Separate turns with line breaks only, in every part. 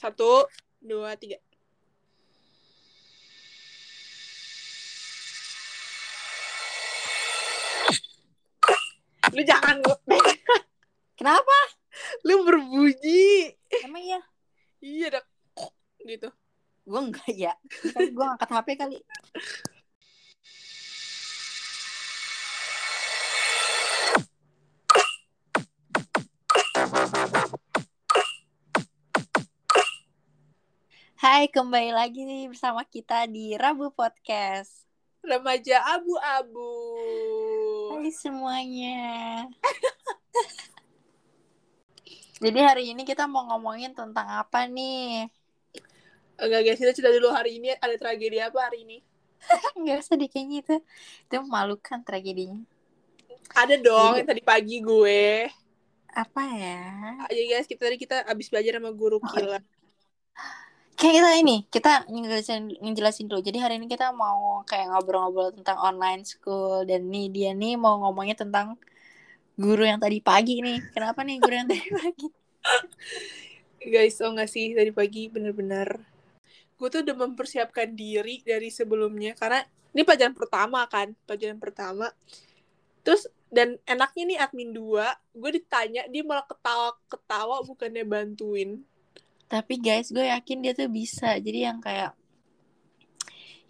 Satu, dua, tiga. Lu jangan
Kenapa?
lu berbunyi.
Emang iya?
Iya dah gitu.
Gue enggak ya. Gue ngangkat HP kali. Hai, kembali lagi nih bersama kita di Rabu Podcast.
Remaja abu-abu.
Hai semuanya. Jadi hari ini kita mau ngomongin tentang apa nih?
Enggak guys, kita cerita dulu hari ini ada tragedi apa hari ini?
Enggak usah kayaknya itu. Itu memalukan tragedinya.
Ada dong yang tadi pagi gue.
Apa ya?
Aja guys, kita tadi kita abis belajar sama guru
Oh. Kayak kita ini, kita ngejelasin, ngejelasin dulu. Jadi hari ini kita mau kayak ngobrol-ngobrol tentang online school. Dan nih dia nih mau ngomongnya tentang guru yang tadi pagi nih. Kenapa nih guru yang tadi pagi?
Guys, oh nggak sih tadi pagi bener-bener gue tuh udah mempersiapkan diri dari sebelumnya karena ini pelajaran pertama kan, pelajaran pertama. Terus dan enaknya nih admin 2, gue ditanya dia malah ketawa-ketawa bukannya bantuin.
Tapi guys, gue yakin dia tuh bisa. Jadi yang kayak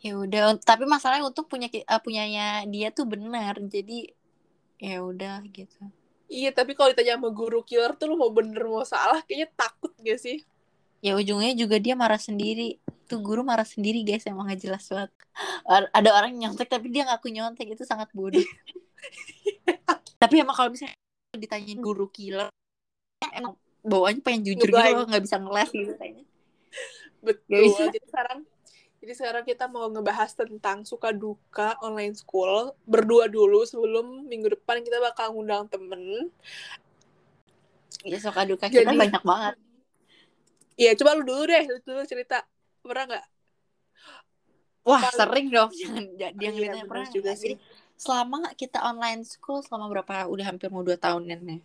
ya udah. Tapi masalahnya untuk punya eh, punyanya dia tuh benar. Jadi ya udah gitu.
Iya, tapi kalau ditanya sama guru killer tuh lu mau bener mau salah, kayaknya takut gak sih?
Ya ujungnya juga dia marah sendiri. Tuh guru marah sendiri guys, emang gak jelas banget. Ada orang nyontek tapi dia ngaku nyontek itu sangat bodoh. tapi emang kalau misalnya ditanyain guru killer, emang bawaannya pengen jujur gitu
Ngeblind.
loh, nggak bisa ngeles gitu kayaknya.
Betul. Jadi sekarang jadi sekarang kita mau ngebahas tentang suka duka online school berdua dulu sebelum minggu depan kita bakal ngundang temen.
Ya suka duka kita
Jadi-
banyak banget.
Iya, coba lu dulu deh, lu dulu cerita. Pernah nggak?
Wah
Paling-
sering dong, jangan dia
Iya,
ngeliatnya pernah
juga sih.
Jadi selama kita online school selama berapa udah hampir mau dua tahunan ya.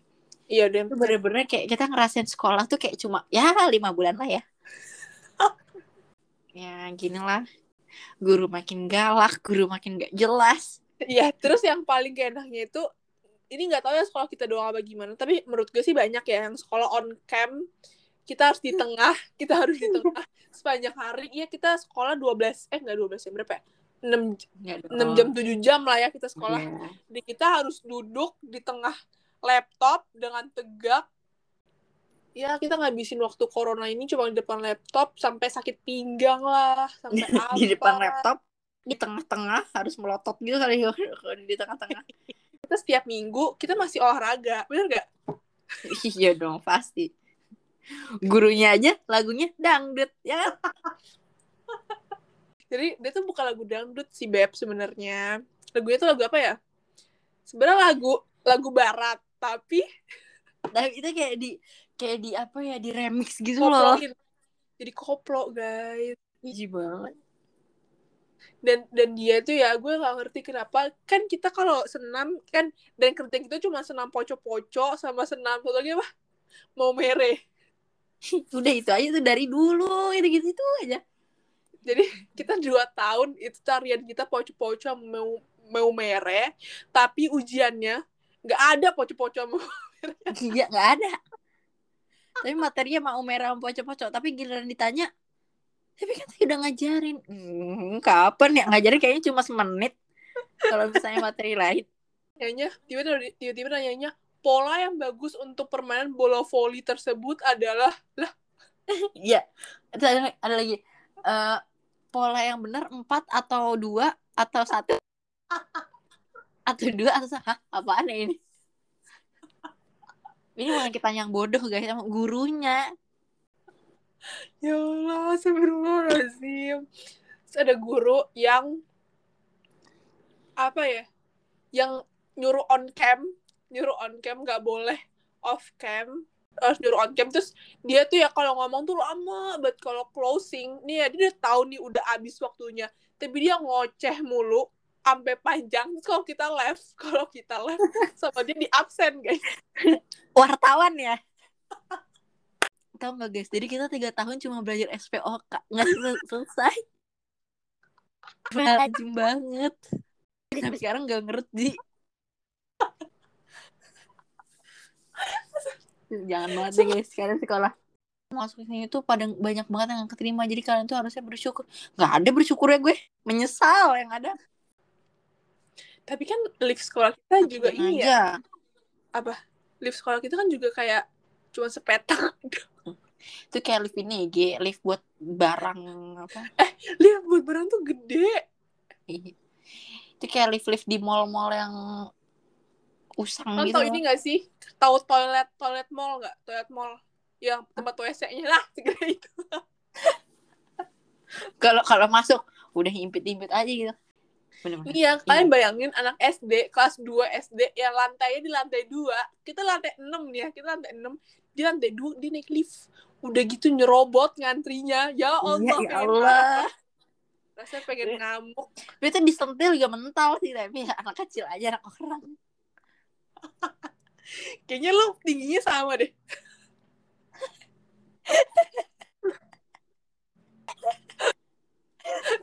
Iya, deh.
Itu bener-bener kayak kita ngerasain sekolah tuh kayak cuma ya lima bulan lah ya. ya gini lah. Guru makin galak, guru makin gak jelas.
Iya, terus yang paling enaknya itu ini nggak tahu ya sekolah kita doang apa gimana, tapi menurut gue sih banyak ya yang sekolah on cam kita harus di tengah, kita harus di tengah sepanjang hari. Iya, kita sekolah 12 eh enggak 12 jam berapa ya? 6
Nggak
6
dong.
jam 7 jam lah ya kita sekolah.
Iya.
Jadi kita harus duduk di tengah laptop dengan tegak. Ya kita ngabisin waktu corona ini cuma di depan laptop sampai sakit pinggang lah, sampai apa.
di depan laptop di tengah-tengah harus melotot gitu kali ya di tengah-tengah.
Kita setiap minggu kita masih olahraga, bener gak?
iya dong pasti. Gurunya aja lagunya dangdut ya kan?
Jadi dia tuh bukan lagu dangdut sih Beb sebenarnya. Lagunya tuh lagu apa ya? Sebenarnya lagu lagu barat, tapi
Tapi itu kayak di kayak di apa ya di remix gitu loh.
koploin. Jadi koplo guys.
Jijik banget.
dan dan dia tuh ya gue gak ngerti kenapa kan kita kalau senam kan dan kerja kita cuma senam poco-poco sama senam satu lagi apa mau mere
Udah itu aja tuh dari dulu itu gitu itu aja.
jadi kita dua tahun itu tarian kita poco-poco mau mau mere tapi ujiannya nggak ada poco-poco sama
Iya nggak ada. Tapi materinya mau merah sama pocok-pocok. Tapi giliran ditanya, tapi kan saya udah ngajarin. Hmm, kapan ya ngajarin kayaknya cuma semenit. Kalau misalnya materi lain.
kayaknya tiba-tiba tiba-tiba nanyanya pola yang bagus untuk permainan bola voli tersebut adalah
Iya. Terus ada, ada lagi. eh, pola yang benar empat atau dua atau satu atau dua atau satu apaan ya ini ini bukan kita yang bodoh guys emang gurunya
Ya Allah. Terus ada guru yang apa ya? Yang nyuruh on cam, nyuruh on cam nggak boleh off cam. Harus nyuruh on cam terus dia tuh ya kalau ngomong tuh lama banget kalau closing. Nih ya dia udah tahu nih udah habis waktunya. Tapi dia ngoceh mulu sampai panjang. Kalau kita left, kalau kita left sama dia di absen, guys.
wartawan ya? Tau gak guys? Jadi kita tiga tahun cuma belajar SPOK nggak sel- selesai. Rajin banget. Sampai sekarang nggak ngerti. Jangan banget deh guys. Kalian sekolah. Masuk sini tuh pada banyak banget yang keterima. Jadi kalian tuh harusnya bersyukur. Nggak ada bersyukurnya gue. Menyesal yang ada
Tapi kan lift sekolah kita juga ini
aja
ya. Lift sekolah kita kan juga kayak cuma sepetak.
itu kayak lift ini G lift buat barang apa
lift buat barang tuh gede.
itu kayak lift lift di mall-mall yang usang
Kan
gitu
tau ini gak sih? Tahu toilet toilet mall nggak? Toilet mall yang tempat WC-nya lah segede itu.
kalau kalau masuk udah impit-impit aja gitu bener-bener
Iya, kalian bayangin anak SD kelas 2 SD yang lantainya di lantai 2, kita lantai 6 nih ya, kita lantai 6, di lantai 2 dia naik lift. Udah gitu nyerobot ngantrinya. Ya Allah,
Iya, ya Allah.
Rasanya pengen ngamuk.
Tapi itu disentil juga mental sih tapi ya, anak kecil aja anak orang.
Kayaknya lu tingginya sama deh.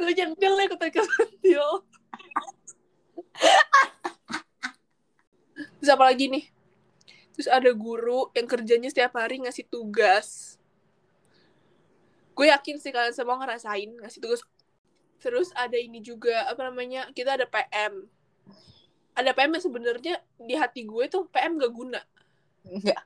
lu centil ya ketika sentil. Terus apa lagi nih? Terus ada guru yang kerjanya setiap hari ngasih tugas. Gue yakin sih kalian semua ngerasain ngasih tugas. Terus ada ini juga, apa namanya, kita ada PM. Ada PM yang sebenarnya di hati gue tuh PM gak guna.
Enggak.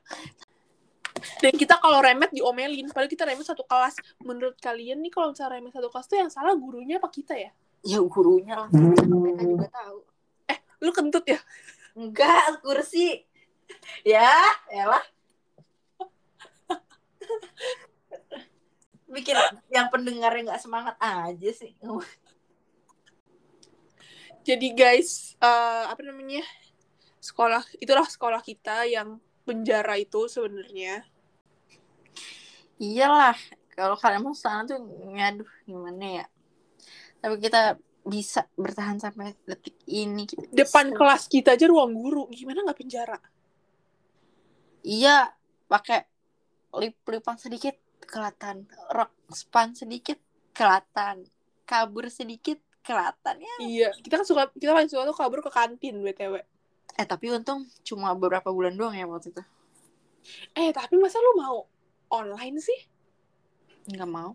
Dan kita kalau remet diomelin, padahal kita remet satu kelas. Menurut kalian nih kalau misalnya remet satu kelas tuh yang salah gurunya apa kita ya?
Ya gurunya lah. Mereka juga tahu.
Lu kentut ya?
Enggak, kursi. ya, elah. Bikin yang pendengarnya nggak semangat aja sih.
Jadi guys, eh, apa namanya? Sekolah, itulah sekolah kita yang penjara itu sebenarnya.
Iyalah, kalau kalian mau sana tuh ngaduh gimana ya. Tapi kita bisa bertahan sampai detik ini. Kita
Depan
bisa.
kelas kita aja ruang guru. Gimana nggak penjara?
Iya, pakai lip-lipan sedikit kelihatan, rok span sedikit kelihatan, kabur sedikit kelihatan ya.
Iya, kita kan suka kita paling suka tuh kabur ke kantin BTW.
Eh tapi untung cuma beberapa bulan doang ya waktu itu.
Eh, tapi masa lu mau online sih?
Nggak mau.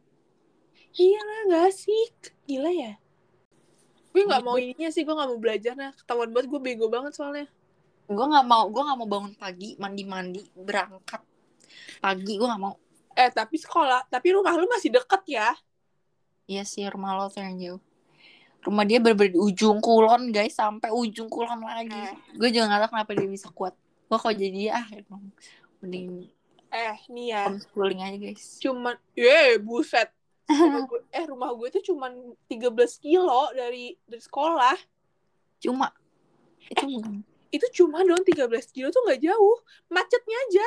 Iya lah, nggak asik. Gila ya? Gue nggak
Iya,
mau ininya sih, gue nggak mau belajarnya. Ketahuan banget gue bego banget soalnya.
Gue nggak mau, gue nggak mau bangun pagi, mandi-mandi, berangkat pagi. Gue nggak mau.
Eh, tapi sekolah, tapi rumah lu masih deket ya?
Iya sih rumah lo tuh yang jauh. Rumah dia bener di ujung kulon guys, sampai ujung kulon lagi.
Eh.
Gue juga nggak tahu kenapa dia bisa kuat. Gue kalau jadi ah mending
Eh, nih ya.
homeschooling aja guys.
Cuman, ye, buset. Gue, eh, rumah gue tuh cuman 13 kilo dari dari sekolah.
Cuma itu bukan
Itu cuma dong 13 kilo tuh nggak jauh. Macetnya aja.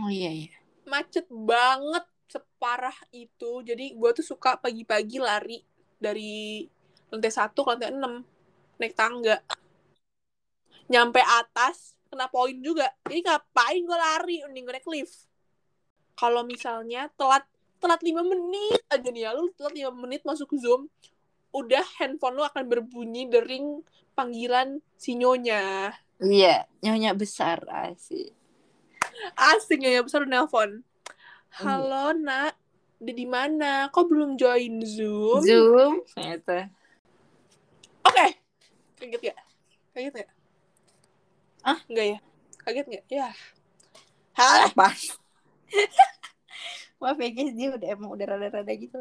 Oh iya iya.
Macet banget. Separah itu. Jadi gue tuh suka pagi-pagi lari dari lantai 1 ke lantai 6. Naik tangga. Nyampe atas, kena poin juga. Jadi ngapain gue lari? Mending gue naik lift. Kalau misalnya telat telat 5 menit aja nih ya, lu telat 5 menit masuk Zoom, udah handphone lu akan berbunyi dering panggilan si nyonya.
Iya, nyonya besar asik.
Asing ya, besar udah nelpon. Halo nak, udah di mana? Kok belum join Zoom?
Zoom, itu.
Oke. Kaget gak? Kaget gak?
Ah?
Enggak ya? Kaget gak? Ya. Hah?
Apa? Maaf ya guys, dia udah emang udah rada-rada gitu.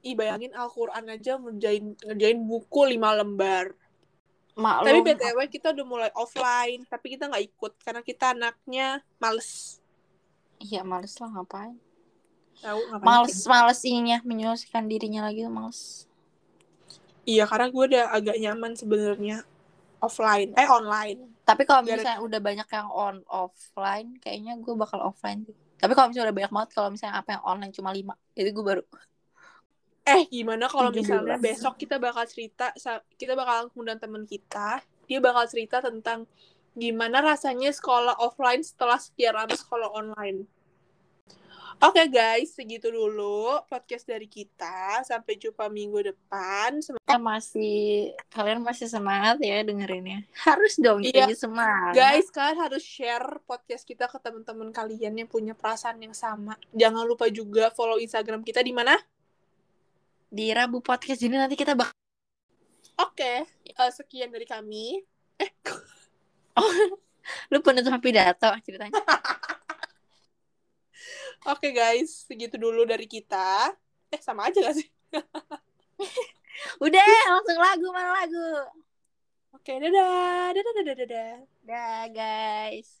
Ih, bayangin Al-Quran aja ngerjain, ngerjain buku 5 lembar.
Maklum.
Tapi BTW kita udah mulai offline, tapi kita nggak ikut karena kita anaknya males.
Iya males lah ngapain.
Tahu ngapain
Males,
sih?
males ininya menyelesaikan dirinya lagi tuh males.
Iya, karena gue udah agak nyaman sebenarnya offline, eh online.
Tapi kalau misalnya udah banyak yang on offline, kayaknya gue bakal offline sih. Tapi kalau misalnya udah banyak banget, kalau misalnya apa yang online cuma lima, itu gue baru.
Eh, gimana kalau
17.
misalnya besok kita bakal cerita, kita bakal ngundang temen kita, dia bakal cerita tentang gimana rasanya sekolah offline setelah sekian lama sekolah online. Oke guys, segitu dulu podcast dari kita. Sampai jumpa minggu depan. Semoga
masih kalian masih semangat ya dengerinnya. Harus dong
Iya.
jadi semangat.
Guys, kalian harus share podcast kita ke teman-teman kalian yang punya perasaan yang sama. Jangan lupa juga follow Instagram kita di mana?
Di Rabu podcast ini nanti kita bak
Oke, eh, sekian dari kami.
lu penutup pidato ceritanya.
Oke guys, segitu dulu dari kita. Eh, sama aja gak sih?
Udah, langsung lagu mana lagu?
Oke, dadah. Dadah, dadah, dadah.
Dah guys.